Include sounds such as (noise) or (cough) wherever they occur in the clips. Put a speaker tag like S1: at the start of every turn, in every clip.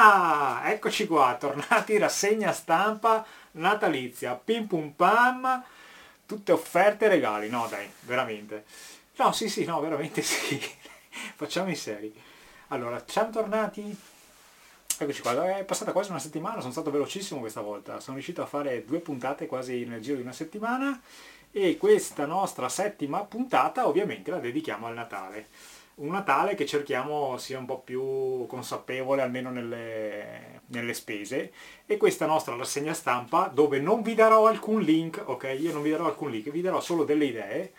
S1: Ah, eccoci qua, tornati rassegna stampa natalizia, pim pum pam, tutte offerte e regali, no dai, veramente. No, sì sì, no, veramente (laughs) sì, facciamo i seri. Allora, siamo tornati, eccoci qua, è passata quasi una settimana, sono stato velocissimo questa volta, sono riuscito a fare due puntate quasi nel giro di una settimana. E questa nostra settima puntata ovviamente la dedichiamo al Natale un Natale che cerchiamo sia un po' più consapevole almeno nelle, nelle, spese e questa nostra rassegna stampa dove non vi darò alcun link, ok? Io non vi darò alcun link, vi darò solo delle idee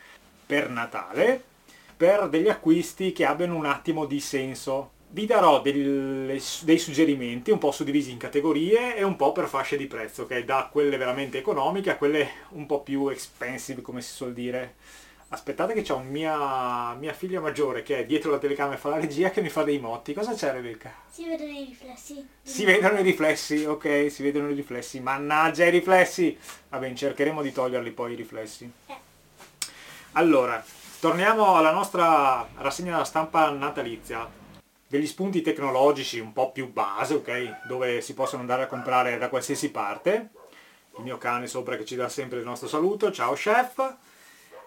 S1: per Natale, per degli acquisti che abbiano un attimo di senso. Vi darò delle, dei suggerimenti un po' suddivisi in categorie e un po' per fasce di prezzo, ok? Da quelle veramente economiche a quelle un po' più expensive, come si suol dire Aspettate che c'ho mia, mia figlia maggiore che è dietro la telecamera e fa la regia che mi fa dei motti. Cosa c'è Rebecca?
S2: Si vedono i riflessi.
S1: Si vedono i riflessi, ok, si vedono i riflessi. Mannaggia i riflessi! Vabbè, cercheremo di toglierli poi i riflessi. Eh. Allora, torniamo alla nostra rassegna della stampa natalizia. Degli spunti tecnologici un po' più base, ok? Dove si possono andare a comprare da qualsiasi parte. Il mio cane sopra che ci dà sempre il nostro saluto. Ciao chef!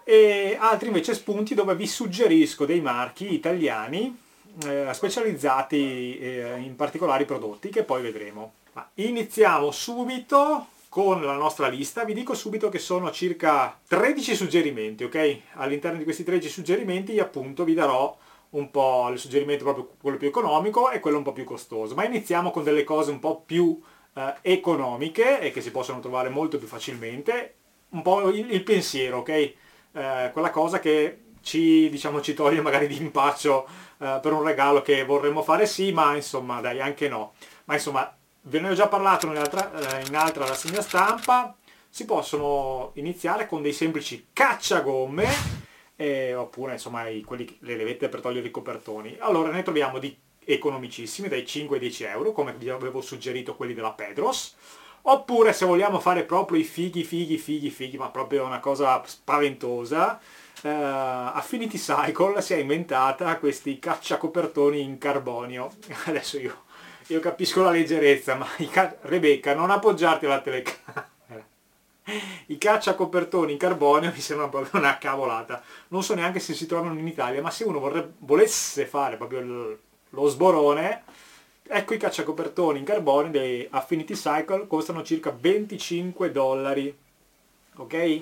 S1: E altri invece spunti dove vi suggerisco dei marchi italiani eh, specializzati eh, in particolari prodotti che poi vedremo. Ma iniziamo subito con la nostra lista, vi dico subito che sono circa 13 suggerimenti, ok? All'interno di questi 13 suggerimenti appunto vi darò un po' il suggerimento proprio quello più economico e quello un po' più costoso, ma iniziamo con delle cose un po' più eh, economiche e che si possono trovare molto più facilmente, un po' il, il pensiero, ok? Eh, quella cosa che ci, diciamo, ci toglie magari di impaccio eh, per un regalo che vorremmo fare sì, ma insomma dai, anche no. Ma insomma, ve ne ho già parlato eh, in altra rassegna stampa, si possono iniziare con dei semplici cacciagomme eh, oppure insomma i, quelli, le levette per togliere i copertoni. Allora ne troviamo di economicissimi, dai 5 ai 10 euro, come vi avevo suggerito quelli della Pedros Oppure se vogliamo fare proprio i fighi, fighi, fighi, fighi, ma proprio una cosa spaventosa, uh, Affinity Cycle si è inventata questi cacciacopertoni in carbonio. (laughs) Adesso io, io capisco la leggerezza, ma ca- Rebecca, non appoggiarti alla telecamera. (laughs) I cacciacopertoni in carbonio mi sembrano proprio una cavolata. Non so neanche se si trovano in Italia, ma se uno vorrebbe, volesse fare proprio il, lo sborone, Ecco i cacciacopertoni in carbonio dei Affinity Cycle, costano circa 25 dollari. Ok?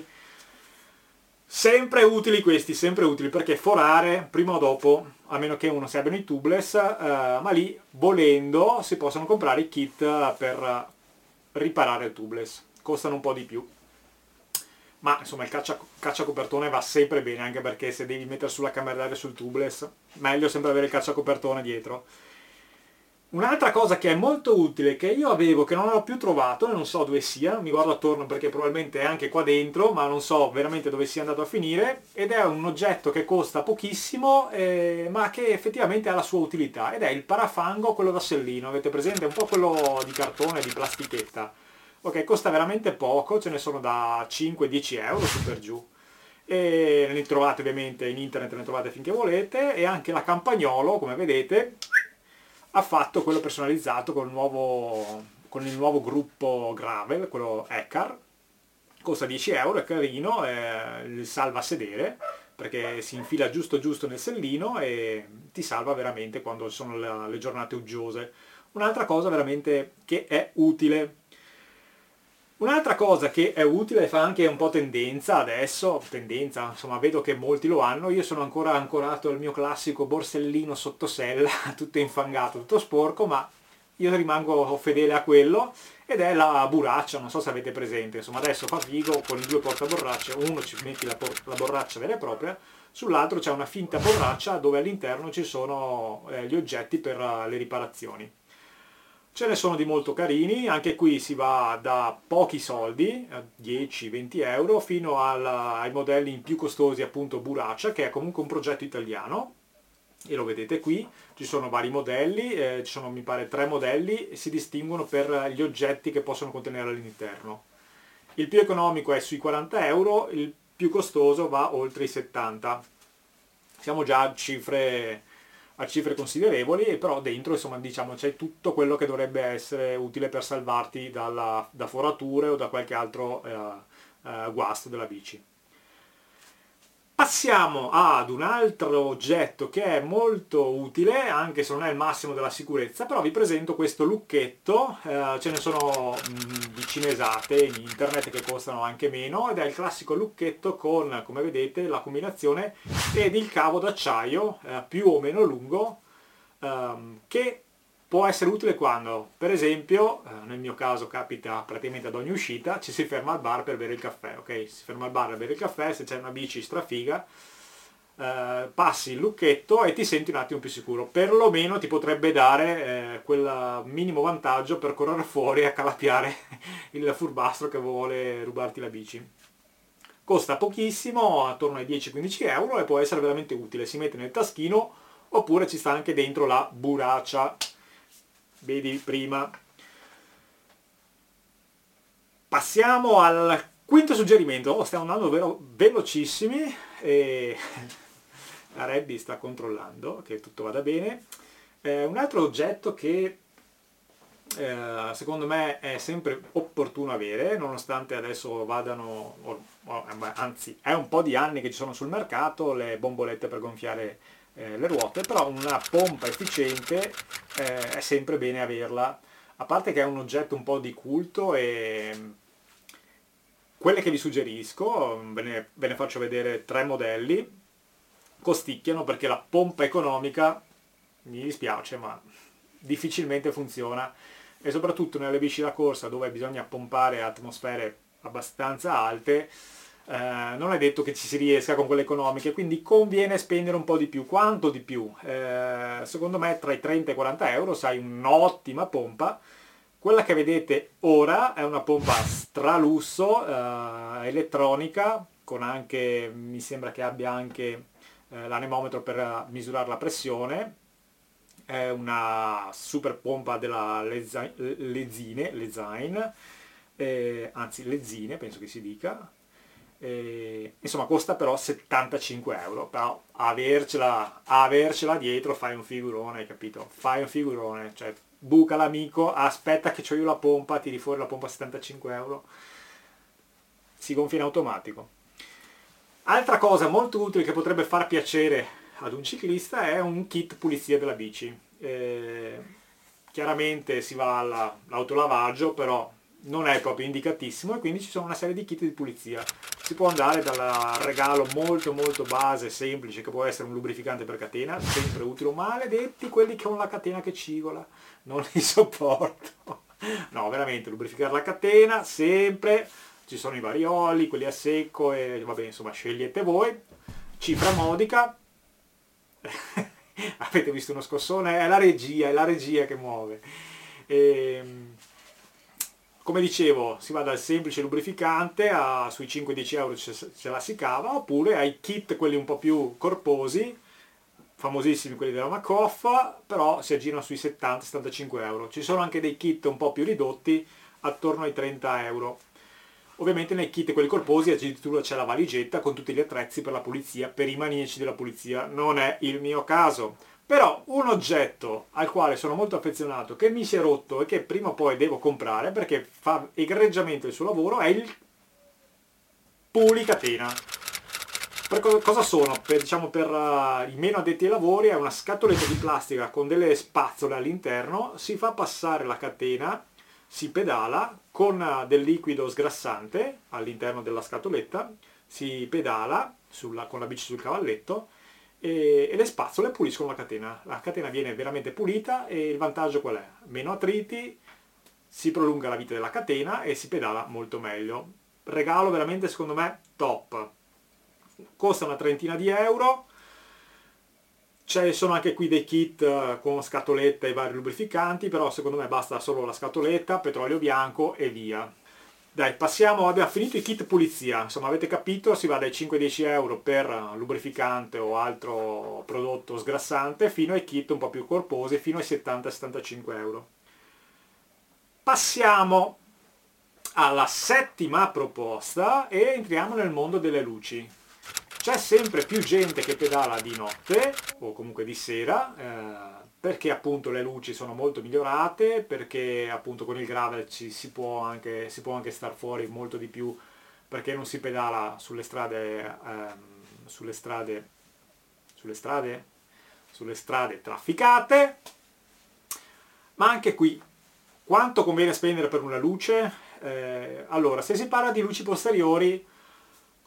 S1: Sempre utili questi, sempre utili, perché forare prima o dopo, a meno che uno si abbiano i tubeless, eh, ma lì volendo si possono comprare i kit per riparare il tubeless. Costano un po' di più. Ma insomma il caccia, cacciacopertone va sempre bene, anche perché se devi mettere sulla camera d'aria sul tubeless, meglio sempre avere il cacciacopertone dietro. Un'altra cosa che è molto utile, che io avevo, che non ho più trovato, non so dove sia, mi guardo attorno perché probabilmente è anche qua dentro, ma non so veramente dove sia andato a finire, ed è un oggetto che costa pochissimo, eh, ma che effettivamente ha la sua utilità, ed è il parafango, quello da sellino, avete presente? Un po' quello di cartone, di plastichetta. Ok, costa veramente poco, ce ne sono da 5-10 euro su per giù. E ne trovate ovviamente in internet, ne trovate finché volete, e anche la campagnolo, come vedete, ha fatto quello personalizzato con il nuovo, con il nuovo gruppo Gravel, quello Ecar, costa 10 euro, è carino, eh, salva a sedere perché si infila giusto giusto nel sellino e ti salva veramente quando sono le giornate uggiose. Un'altra cosa veramente che è utile Un'altra cosa che è utile e fa anche un po' tendenza adesso, tendenza, insomma vedo che molti lo hanno, io sono ancora ancorato al mio classico borsellino sottosella, (laughs) tutto infangato, tutto sporco, ma io rimango fedele a quello ed è la burraccia, non so se avete presente, insomma adesso fa figo con i due portaborracce, uno ci metti la, la borraccia vera e propria, sull'altro c'è una finta borraccia dove all'interno ci sono eh, gli oggetti per uh, le riparazioni. Ce ne sono di molto carini, anche qui si va da pochi soldi, 10-20 euro, fino al, ai modelli più costosi appunto Buraccia, che è comunque un progetto italiano, e lo vedete qui, ci sono vari modelli, eh, ci sono mi pare tre modelli, e si distinguono per gli oggetti che possono contenere all'interno. Il più economico è sui 40 euro, il più costoso va oltre i 70. Siamo già a cifre a cifre considerevoli però dentro insomma diciamo c'è tutto quello che dovrebbe essere utile per salvarti dalla, da forature o da qualche altro eh, eh, guasto della bici. Passiamo ad un altro oggetto che è molto utile, anche se non è il massimo della sicurezza, però vi presento questo lucchetto, eh, ce ne sono mh, decine esate in internet che costano anche meno, ed è il classico lucchetto con, come vedete, la combinazione ed il cavo d'acciaio eh, più o meno lungo, ehm, che può essere utile quando, per esempio, eh, nel mio caso capita praticamente ad ogni uscita, ci si ferma al bar per bere il caffè, ok? Si ferma al bar per bere il caffè, se c'è una bici strafiga, eh, passi il lucchetto e ti senti un attimo più sicuro. Perlomeno ti potrebbe dare eh, quel minimo vantaggio per correre fuori a calapiare (laughs) il furbastro che vuole rubarti la bici. Costa pochissimo, attorno ai 10-15 euro e può essere veramente utile. Si mette nel taschino oppure ci sta anche dentro la buraccia vedi prima. Passiamo al quinto suggerimento, oh, stiamo andando vero, velocissimi e (laughs) la Rebby sta controllando che tutto vada bene. Eh, un altro oggetto che eh, secondo me è sempre opportuno avere, nonostante adesso vadano, anzi è un po' di anni che ci sono sul mercato le bombolette per gonfiare eh, le ruote, però una pompa efficiente eh, è sempre bene averla, a parte che è un oggetto un po' di culto e quelle che vi suggerisco, ve ne, ve ne faccio vedere tre modelli, costicchiano perché la pompa economica, mi dispiace, ma difficilmente funziona. E soprattutto nelle bici da corsa dove bisogna pompare atmosfere abbastanza alte eh, non è detto che ci si riesca con quelle economiche, quindi conviene spendere un po' di più. Quanto di più? Eh, secondo me tra i 30 e i 40 euro sai un'ottima pompa. Quella che vedete ora è una pompa stralusso, eh, elettronica, con anche, mi sembra che abbia anche eh, l'anemometro per misurare la pressione. È una super pompa della Lezine, Lezine, eh, anzi Lezine penso che si dica, eh, insomma costa però 75 euro, però avercela, avercela dietro fai un figurone, capito? Fai un figurone, cioè buca l'amico, aspetta che ho io la pompa, tiri fuori la pompa a 75 euro, si gonfia in automatico. Altra cosa molto utile che potrebbe far piacere ad un ciclista è un kit pulizia della bici. Eh, chiaramente si va all'autolavaggio, però non è proprio indicatissimo e quindi ci sono una serie di kit di pulizia. Si può andare dal regalo molto molto base, semplice, che può essere un lubrificante per catena, sempre utile o maledetti quelli che hanno la catena che cigola, non li (laughs) sopporto. No, veramente, lubrificare la catena, sempre, ci sono i varioli, quelli a secco e vabbè, insomma, scegliete voi. Cifra modica, (laughs) avete visto uno scossone? È la regia, è la regia che muove. E, ehm, come dicevo si va dal semplice lubrificante a sui 5-10 euro ce, ce la si cava oppure ai kit quelli un po' più corposi famosissimi quelli della Macoff però si aggirano sui 70-75 euro. Ci sono anche dei kit un po' più ridotti attorno ai 30 euro. Ovviamente nei kit quelli corposi addirittura c'è la valigetta con tutti gli attrezzi per la pulizia per i maniaci della pulizia. Non è il mio caso però un oggetto al quale sono molto affezionato, che mi si è rotto e che prima o poi devo comprare perché fa egregiamente il suo lavoro, è il pulicatena. Per cosa sono? Per, diciamo, per uh, i meno addetti ai lavori è una scatoletta di plastica con delle spazzole all'interno, si fa passare la catena, si pedala con uh, del liquido sgrassante all'interno della scatoletta, si pedala sulla, con la bici sul cavalletto e, e, le spazzole puliscono la catena. La catena viene veramente pulita e il vantaggio qual è? Meno attriti, si prolunga la vita della catena e si pedala molto meglio. Regalo veramente secondo me top. Costa una trentina di euro. Ci sono anche qui dei kit eh, con scatoletta e vari lubrificanti, però secondo me basta solo la scatoletta, petrolio bianco e via. Dai, passiamo, abbiamo finito i kit pulizia, insomma avete capito, si va dai 5-10 euro per lubrificante o altro prodotto sgrassante fino ai kit un po' più corposi, fino ai 70-75 euro. Passiamo alla settima proposta e entriamo nel mondo delle luci. c'è sempre più gente che pedala di notte o comunque di sera eh, perché appunto le luci sono molto migliorate, perché appunto con il gravel ci si può anche, si può anche star fuori molto di più perché non si pedala sulle strade, ehm, sulle strade, sulle strade, sulle strade trafficate. Ma anche qui, quanto conviene spendere per una luce? Eh, allora, se si parla di luci posteriori,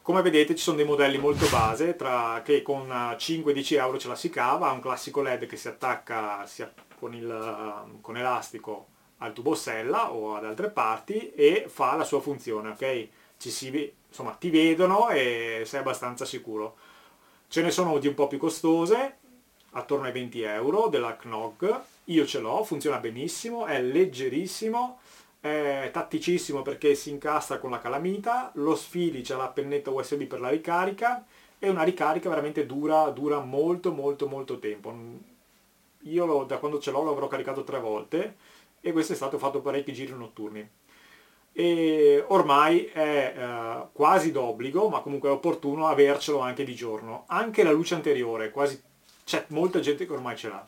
S1: come vedete ci sono dei modelli molto base, tra, che con 5-10 euro ce la si cava, ha un classico LED che si attacca sia con, il, con elastico al tubo sella o ad altre parti e fa la sua funzione, ok? Ci si, insomma, ti vedono e sei abbastanza sicuro. Ce ne sono di un po' più costose, attorno ai 20 euro, della Knog. Io ce l'ho, funziona benissimo, è leggerissimo, è tatticissimo perché si incastra con la calamita, lo sfili c'è la pennetta USB per la ricarica e una ricarica veramente dura, dura molto molto molto tempo. Io da quando ce l'ho l'avrò caricato tre volte e questo è stato fatto parecchi giri notturni. E ormai è eh, quasi d'obbligo, ma comunque è opportuno avercelo anche di giorno. Anche la luce anteriore, quasi c'è molta gente che ormai ce l'ha.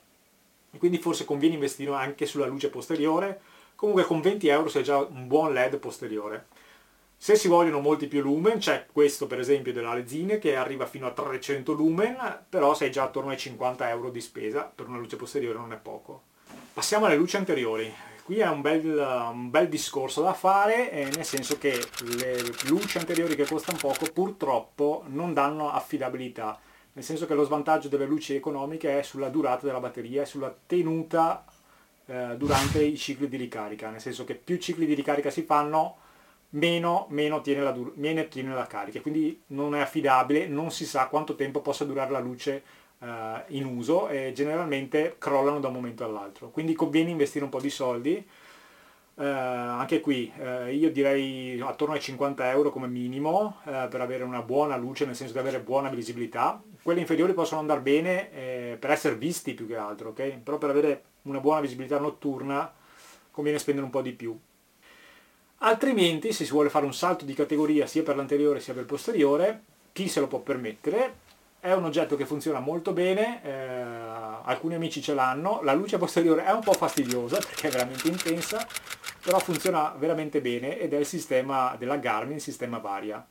S1: E quindi forse conviene investire anche sulla luce posteriore, comunque con 20 euro c'è già un buon led posteriore. Se si vogliono molti più lumen c'è questo per esempio della Lezine che arriva fino a 300 lumen però sei già attorno ai 50 euro di spesa. Per una luce posteriore non è poco. Passiamo alle luci anteriori. Qui è un bel, un bel discorso da fare eh, nel senso che le luci anteriori che costano poco purtroppo non danno affidabilità. Nel senso che lo svantaggio delle luci economiche è sulla durata della batteria e sulla tenuta eh, durante i cicli di ricarica, nel senso che più cicli di ricarica si fanno, meno, meno, tiene la, meno tiene la carica, quindi non è affidabile, non si sa quanto tempo possa durare la luce eh, in uso e generalmente crollano da un momento all'altro. Quindi conviene investire un po' di soldi. Eh, anche qui eh, io direi attorno ai 50 euro come minimo eh, per avere una buona luce, nel senso di avere buona visibilità. Quelle inferiori possono andare bene eh, per essere visti più che altro, ok? Però per avere una buona visibilità notturna conviene spendere un po' di più. Altrimenti, se si vuole fare un salto di categoria sia per l'anteriore sia per il posteriore, chi se lo può permettere, è un oggetto che funziona molto bene, eh, alcuni amici ce l'hanno, la luce posteriore è un po' fastidiosa perché è veramente intensa, però funziona veramente bene ed è il sistema della Garmin, il sistema Varia.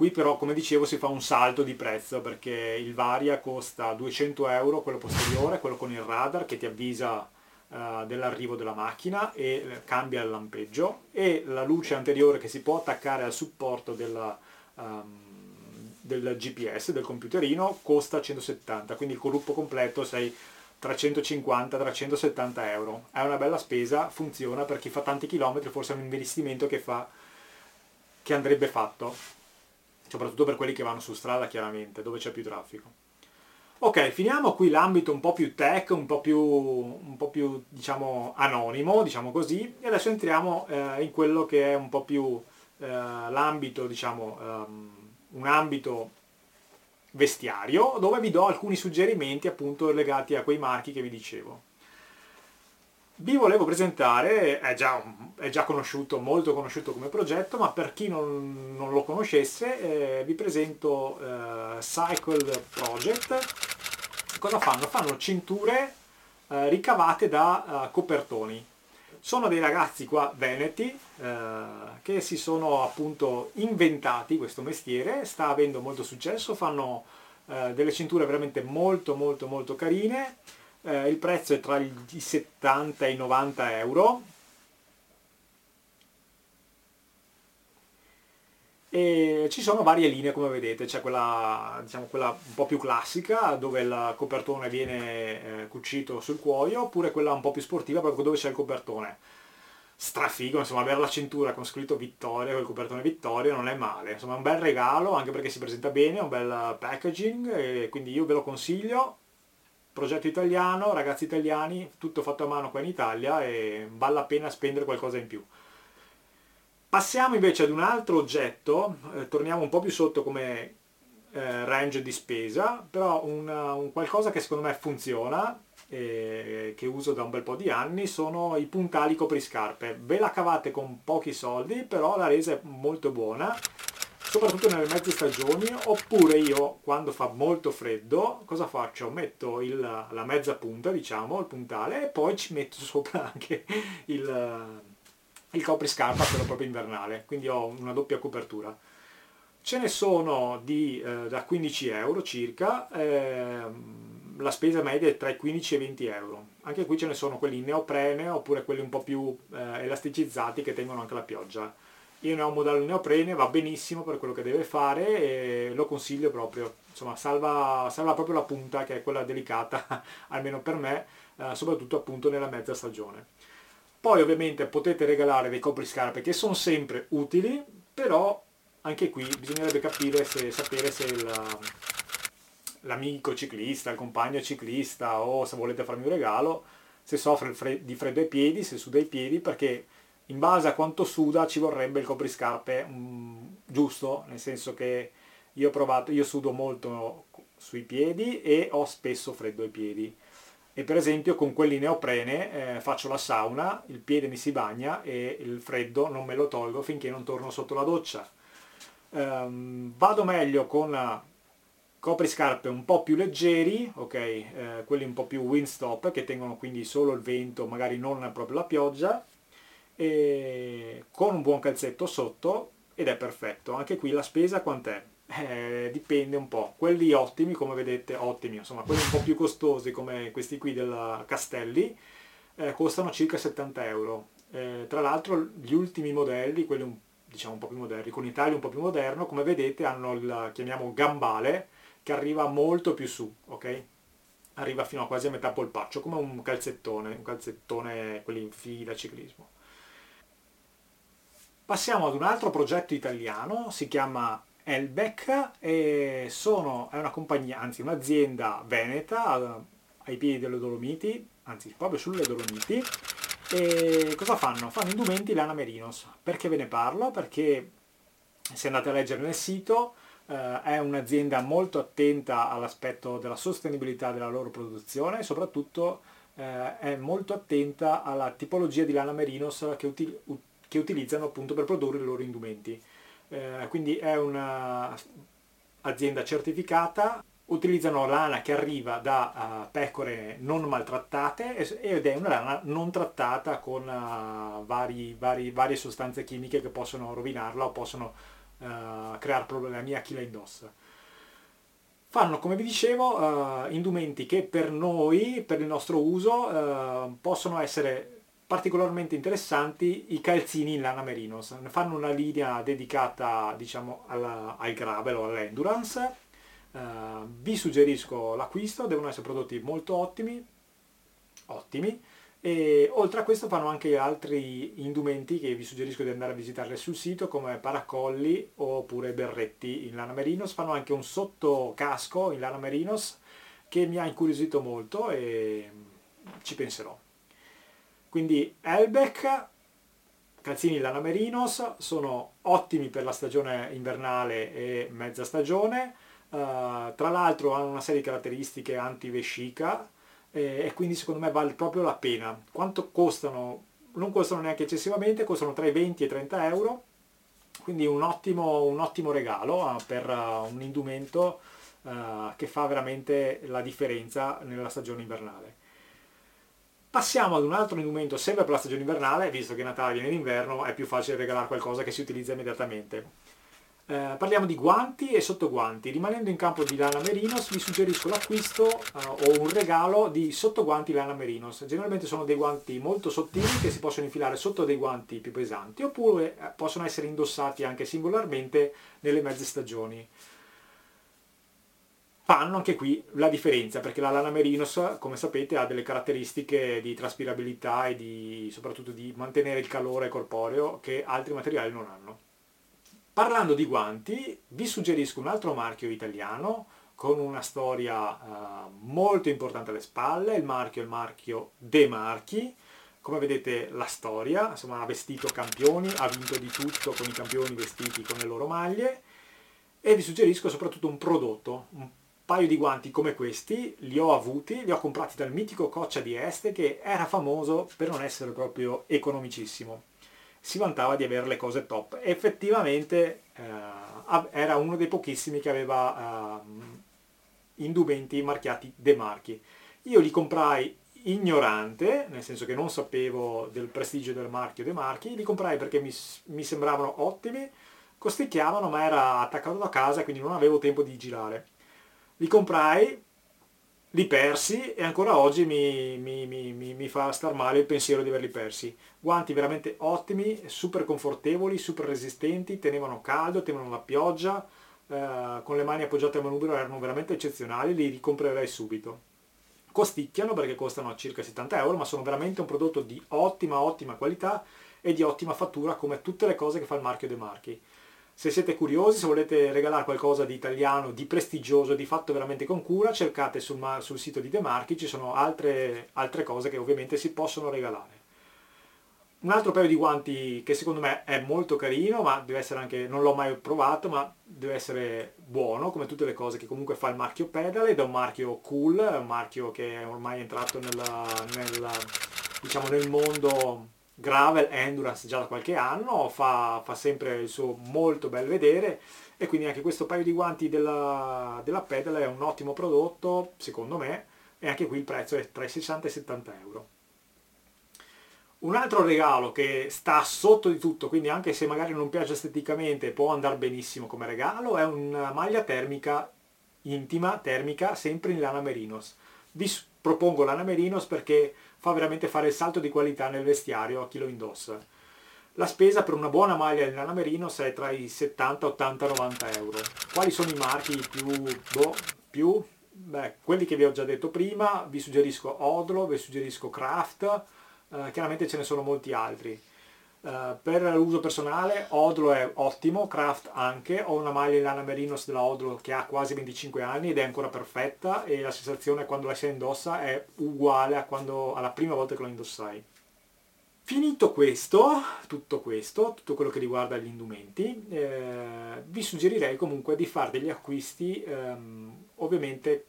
S1: Qui però, come dicevo, si fa un salto di prezzo perché il Varia costa 200 euro, quello posteriore, quello con il radar che ti avvisa uh, dell'arrivo della macchina e eh, cambia il lampeggio e la luce anteriore che si può attaccare al supporto della, um, del GPS, del computerino, costa 170, quindi il gruppo completo sei 350-370 euro. È una bella spesa, funziona per chi fa tanti chilometri, forse è un investimento che, fa, che andrebbe fatto soprattutto per quelli che vanno su strada chiaramente, dove c'è più traffico. Ok, finiamo qui l'ambito un po' più tech, un po' più, un po più diciamo, anonimo, diciamo così, e adesso entriamo eh, in quello che è un po' più eh, l'ambito, diciamo, um, un ambito vestiario, dove vi do alcuni suggerimenti appunto legati a quei marchi che vi dicevo vi volevo presentare, è già, è già, conosciuto, molto conosciuto come progetto, ma per chi non, non lo conoscesse eh, vi presento eh, Cycle Project. Cosa fanno? Fanno cinture eh, ricavate da uh, copertoni. Sono dei ragazzi qua veneti eh, che si sono appunto inventati questo mestiere, sta avendo molto successo, fanno eh, delle cinture veramente molto molto molto carine eh, il prezzo è tra i 70 e i 90 euro. E ci sono varie linee come vedete. C'è quella, diciamo, quella un po' più classica dove il copertone viene eh, cucito sul cuoio oppure quella un po' più sportiva proprio dove c'è il copertone. Strafigo, insomma avere la cintura con scritto Vittoria, con il copertone Vittoria non è male, insomma è un bel regalo anche perché si presenta bene, è un bel packaging quindi io ve lo consiglio progetto italiano, ragazzi italiani, tutto fatto a mano qua in Italia e vale la pena spendere qualcosa in più. Passiamo invece ad un altro oggetto, eh, torniamo un po' più sotto come eh, range di spesa, però un, un, qualcosa che secondo me funziona e che uso da un bel po' di anni sono i puntali copriscarpe. Ve la cavate con pochi soldi, però la resa è molto buona soprattutto nelle mezze stagioni, oppure io quando fa molto freddo, cosa faccio? Metto il, la mezza punta, diciamo, il puntale, e poi ci metto (laughs) sopra anche il, il copriscarpa, quello proprio invernale, quindi ho una doppia copertura. Ce ne sono di, eh, da 15 euro circa, eh, la spesa media è tra i 15 e i 20 euro. Anche qui ce ne sono quelli in neoprene oppure quelli un po' più eh, elasticizzati che tengono anche la pioggia. Io ne ho un modello neoprene, va benissimo per quello che deve fare e lo consiglio proprio. Insomma, salva, salva proprio la punta che è quella delicata, (laughs) almeno per me, eh, soprattutto appunto nella mezza stagione. Poi ovviamente potete regalare dei copriscarpe che sono sempre utili, però anche qui bisognerebbe capire se, sapere se il, l'amico ciclista, il compagno ciclista o se volete farmi un regalo, se soffre fre- di freddo ai piedi, se suda i piedi, perché in base a quanto suda ci vorrebbe il copriscarpe um, giusto, nel senso che io ho provato, io sudo molto sui piedi e ho spesso freddo ai piedi. E per esempio con quelli neoprene eh, faccio la sauna, il piede mi si bagna e il freddo non me lo tolgo finché non torno sotto la doccia. Um, vado meglio con copriscarpe un po' più leggeri, ok, eh, quelli un po' più windstop che tengono quindi solo il vento, magari non proprio la pioggia, con un buon calzetto sotto ed è perfetto. Anche qui la spesa quant'è? Eh, dipende un po'. Quelli ottimi, come vedete, ottimi, insomma, quelli un po' più costosi come questi qui della Castelli, eh, costano circa 70 euro. Eh, tra l'altro gli ultimi modelli, quelli un, diciamo un po' più moderni, con Italia un po' più moderno, come vedete hanno il, chiamiamo gambale, che arriva molto più su, ok? Arriva fino a quasi a metà polpaccio, come un calzettone, un calzettone, quelli in fila ciclismo. Passiamo ad un altro progetto italiano, si chiama Elbeck e sono, è una compagnia, anzi un'azienda veneta ai piedi delle Dolomiti, anzi proprio sulle Dolomiti. E cosa fanno? Fanno indumenti lana merinos. Perché ve ne parlo? Perché se andate a leggere nel sito eh, è un'azienda molto attenta all'aspetto della sostenibilità della loro produzione e soprattutto eh, è molto attenta alla tipologia di lana merinos che, uti- che utilizzano appunto per produrre i loro indumenti eh, quindi è un'azienda certificata, utilizzano lana che arriva da uh, pecore non maltrattate ed è una lana non trattata con uh, vari, vari, varie sostanze chimiche che possono rovinarla o possono uh, creare problemi a chi la indossa. Fanno, come vi dicevo, indumenti che per noi, per il nostro uso, possono essere particolarmente interessanti i calzini in lana merinos. Fanno una linea dedicata diciamo, alla, al gravel o all'endurance. Uh, vi suggerisco l'acquisto, devono essere prodotti molto ottimi, ottimi. E oltre a questo fanno anche altri indumenti che vi suggerisco di andare a visitare sul sito come paracolli oppure berretti in lana merinos. Fanno anche un sottocasco in lana merinos che mi ha incuriosito molto e ci penserò. Quindi Elbeck, calzini Lana Merinos sono ottimi per la stagione invernale e mezza stagione, uh, tra l'altro hanno una serie di caratteristiche anti-vescica e, e quindi secondo me vale proprio la pena. Quanto costano? Non costano neanche eccessivamente, costano tra i 20 e i 30 euro, quindi un ottimo, un ottimo regalo uh, per uh, un indumento che fa veramente la differenza nella stagione invernale. Passiamo ad un altro indumento sempre per la stagione invernale, visto che Natale viene d'inverno è più facile regalare qualcosa che si utilizza immediatamente. Eh, parliamo di guanti e sottoguanti. Rimanendo in campo di lana merinos vi suggerisco l'acquisto eh, o un regalo di sottoguanti lana merinos. Generalmente sono dei guanti molto sottili che si possono infilare sotto dei guanti più pesanti oppure eh, possono essere indossati anche singolarmente nelle mezze stagioni fanno anche qui la differenza perché la lana merinos come sapete ha delle caratteristiche di traspirabilità e di, soprattutto di mantenere il calore corporeo che altri materiali non hanno. Parlando di guanti vi suggerisco un altro marchio italiano con una storia uh, molto importante alle spalle, il marchio è il marchio De Marchi, come vedete la storia, insomma ha vestito campioni, ha vinto di tutto con i campioni vestiti con le loro maglie. E vi suggerisco soprattutto un prodotto, un paio di guanti come questi li ho avuti, li ho comprati dal mitico Coccia di Este che era famoso per non essere proprio economicissimo. si vantava di avere le cose top. Effettivamente eh, era uno dei pochissimi che aveva eh, indumenti marchiati De Marchi. Io li comprai ignorante, nel senso che non sapevo del prestigio del marchio De Marchi, li comprai perché mi, mi sembravano ottimi, costicchiavano ma era attaccato da casa quindi non avevo tempo di girare. Li comprai, li persi e ancora oggi mi, mi, mi, mi, fa star male il pensiero di averli persi. Guanti veramente ottimi, super confortevoli, super resistenti, tenevano caldo, tenevano la pioggia, eh, con le mani appoggiate al manubrio erano veramente eccezionali, li ricomprerei subito. Costicchiano perché costano circa 70 euro, ma sono veramente un prodotto di ottima, ottima qualità e di ottima fattura come tutte le cose che fa il marchio De Marchi. Se siete curiosi, se volete regalare qualcosa di italiano, di prestigioso, di fatto veramente con cura, cercate sul, sul sito di De Marchi, ci sono altre, altre cose che ovviamente si possono regalare. Un altro paio di guanti che secondo me è molto carino, ma deve essere anche, non l'ho mai provato, ma deve essere buono, come tutte le cose che comunque fa il marchio Pedale, ed è un marchio cool, un marchio che è ormai entrato nella, nella, diciamo, nel mondo gravel endurance già da qualche anno, fa, fa, sempre il suo molto bel vedere e quindi anche questo paio di guanti della, della Pedal è un ottimo prodotto secondo me e anche qui il prezzo è tra i 60 e i 70 euro. Un altro regalo che sta sotto di tutto, quindi anche se magari non piace esteticamente può andare benissimo come regalo, è una maglia termica intima, termica, sempre in lana merinos. Vi propongo lana merinos perché fa veramente fare il salto di qualità nel vestiario a chi lo indossa. La spesa per una buona maglia di lana merino è tra i 70, 80, 90 euro. Quali sono i marchi più, boh, più? Beh, quelli che vi ho già detto prima, vi suggerisco Odlo, vi suggerisco Kraft, eh, chiaramente ce ne sono molti altri. Uh, per l'uso personale Odlo è ottimo, Kraft anche, ho una maglia in lana merinos della Odlo che ha quasi 25 anni ed è ancora perfetta e la sensazione quando la si indossa è uguale a quando, alla prima volta che lo indossai. Finito questo, tutto questo, tutto quello che riguarda gli indumenti, eh, vi suggerirei comunque di fare degli acquisti ehm, ovviamente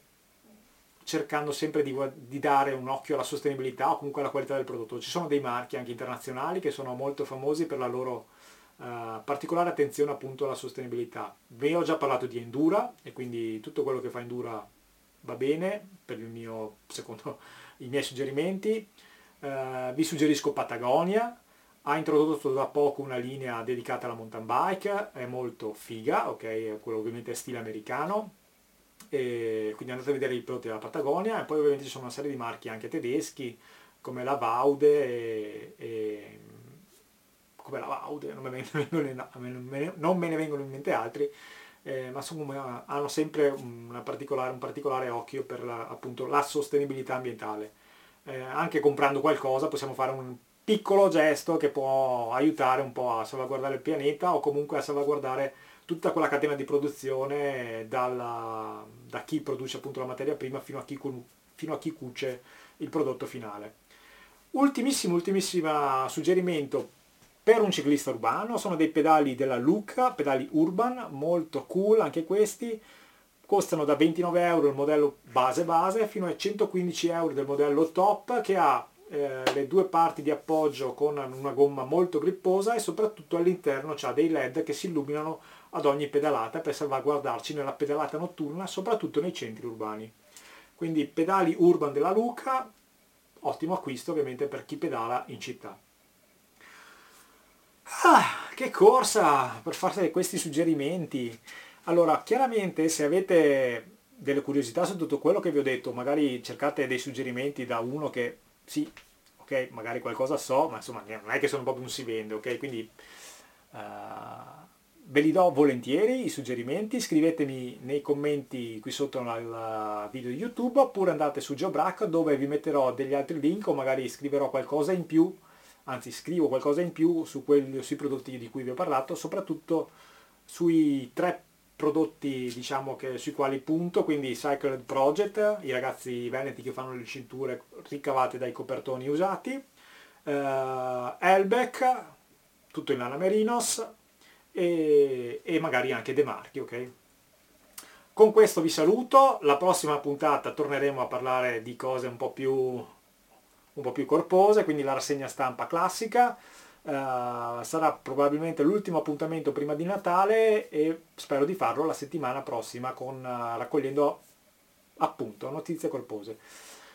S1: cercando sempre di, di, dare un occhio alla sostenibilità o comunque alla qualità del prodotto. Ci sono dei marchi anche internazionali che sono molto famosi per la loro uh, particolare attenzione appunto alla sostenibilità. Vi ho già parlato di Endura e quindi tutto quello che fa Endura va bene per il mio, secondo i miei suggerimenti. Uh, vi suggerisco Patagonia, ha introdotto da poco una linea dedicata alla mountain bike, è molto figa, ok, quello ovviamente è stile americano, e quindi andate a vedere i prodotti della Patagonia e poi ovviamente ci sono una serie di marchi anche tedeschi come la Vaude e, e come la Vaude, (laughs) non me, ne, non me ne vengono in mente altri, eh, ma insomma hanno sempre particolare, un particolare occhio per la, appunto, la sostenibilità ambientale. Eh, anche comprando qualcosa possiamo fare un piccolo gesto che può aiutare un po' a salvaguardare il pianeta o comunque a salvaguardare tutta quella catena di produzione dalla, da chi produce appunto la materia prima fino a chi, fino a chi cuce il prodotto finale. Ultimissimo, ultimissimo suggerimento per un ciclista urbano sono dei pedali della Luca, pedali urban, molto cool anche questi, costano da 29 euro il modello base base fino a 115 euro del modello top che ha eh, le due parti di appoggio con una gomma molto gripposa e soprattutto all'interno c'ha dei led che si illuminano ad ogni pedalata per salvaguardarci nella pedalata notturna, soprattutto nei centri urbani. Quindi pedali urban della Luca, ottimo acquisto ovviamente per chi pedala in città. Ah, che corsa per fare questi suggerimenti! Allora, chiaramente se avete delle curiosità su tutto quello che vi ho detto, magari cercate dei suggerimenti da uno che sì, ok, magari qualcosa so, ma insomma non è che sono proprio un si vende, ok? Quindi uh, ve li do volentieri i suggerimenti, scrivetemi nei commenti qui sotto al video di YouTube oppure andate su GeoBrack dove vi metterò degli altri link o magari scriverò qualcosa in più, anzi scrivo qualcosa in più su quelli, sui prodotti di cui vi ho parlato, soprattutto sui tre prodotti diciamo che, sui quali punto, quindi Cycled Project, i ragazzi veneti che fanno le cinture ricavate dai copertoni usati, uh, Elbeck, tutto in lana merinos, e, e magari anche De Marchi, ok? Con questo vi saluto, la prossima puntata torneremo a parlare di cose un po' più, un po più corpose, quindi la rassegna stampa classica. Uh, sarà probabilmente l'ultimo appuntamento prima di Natale e spero di farlo la settimana prossima con, uh, raccogliendo appunto notizie colpose.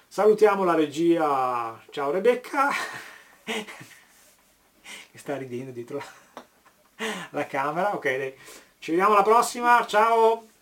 S1: Salutiamo la regia, ciao Rebecca, (laughs) che sta ridendo dietro la, (laughs) la camera, ok ci vediamo alla prossima, ciao!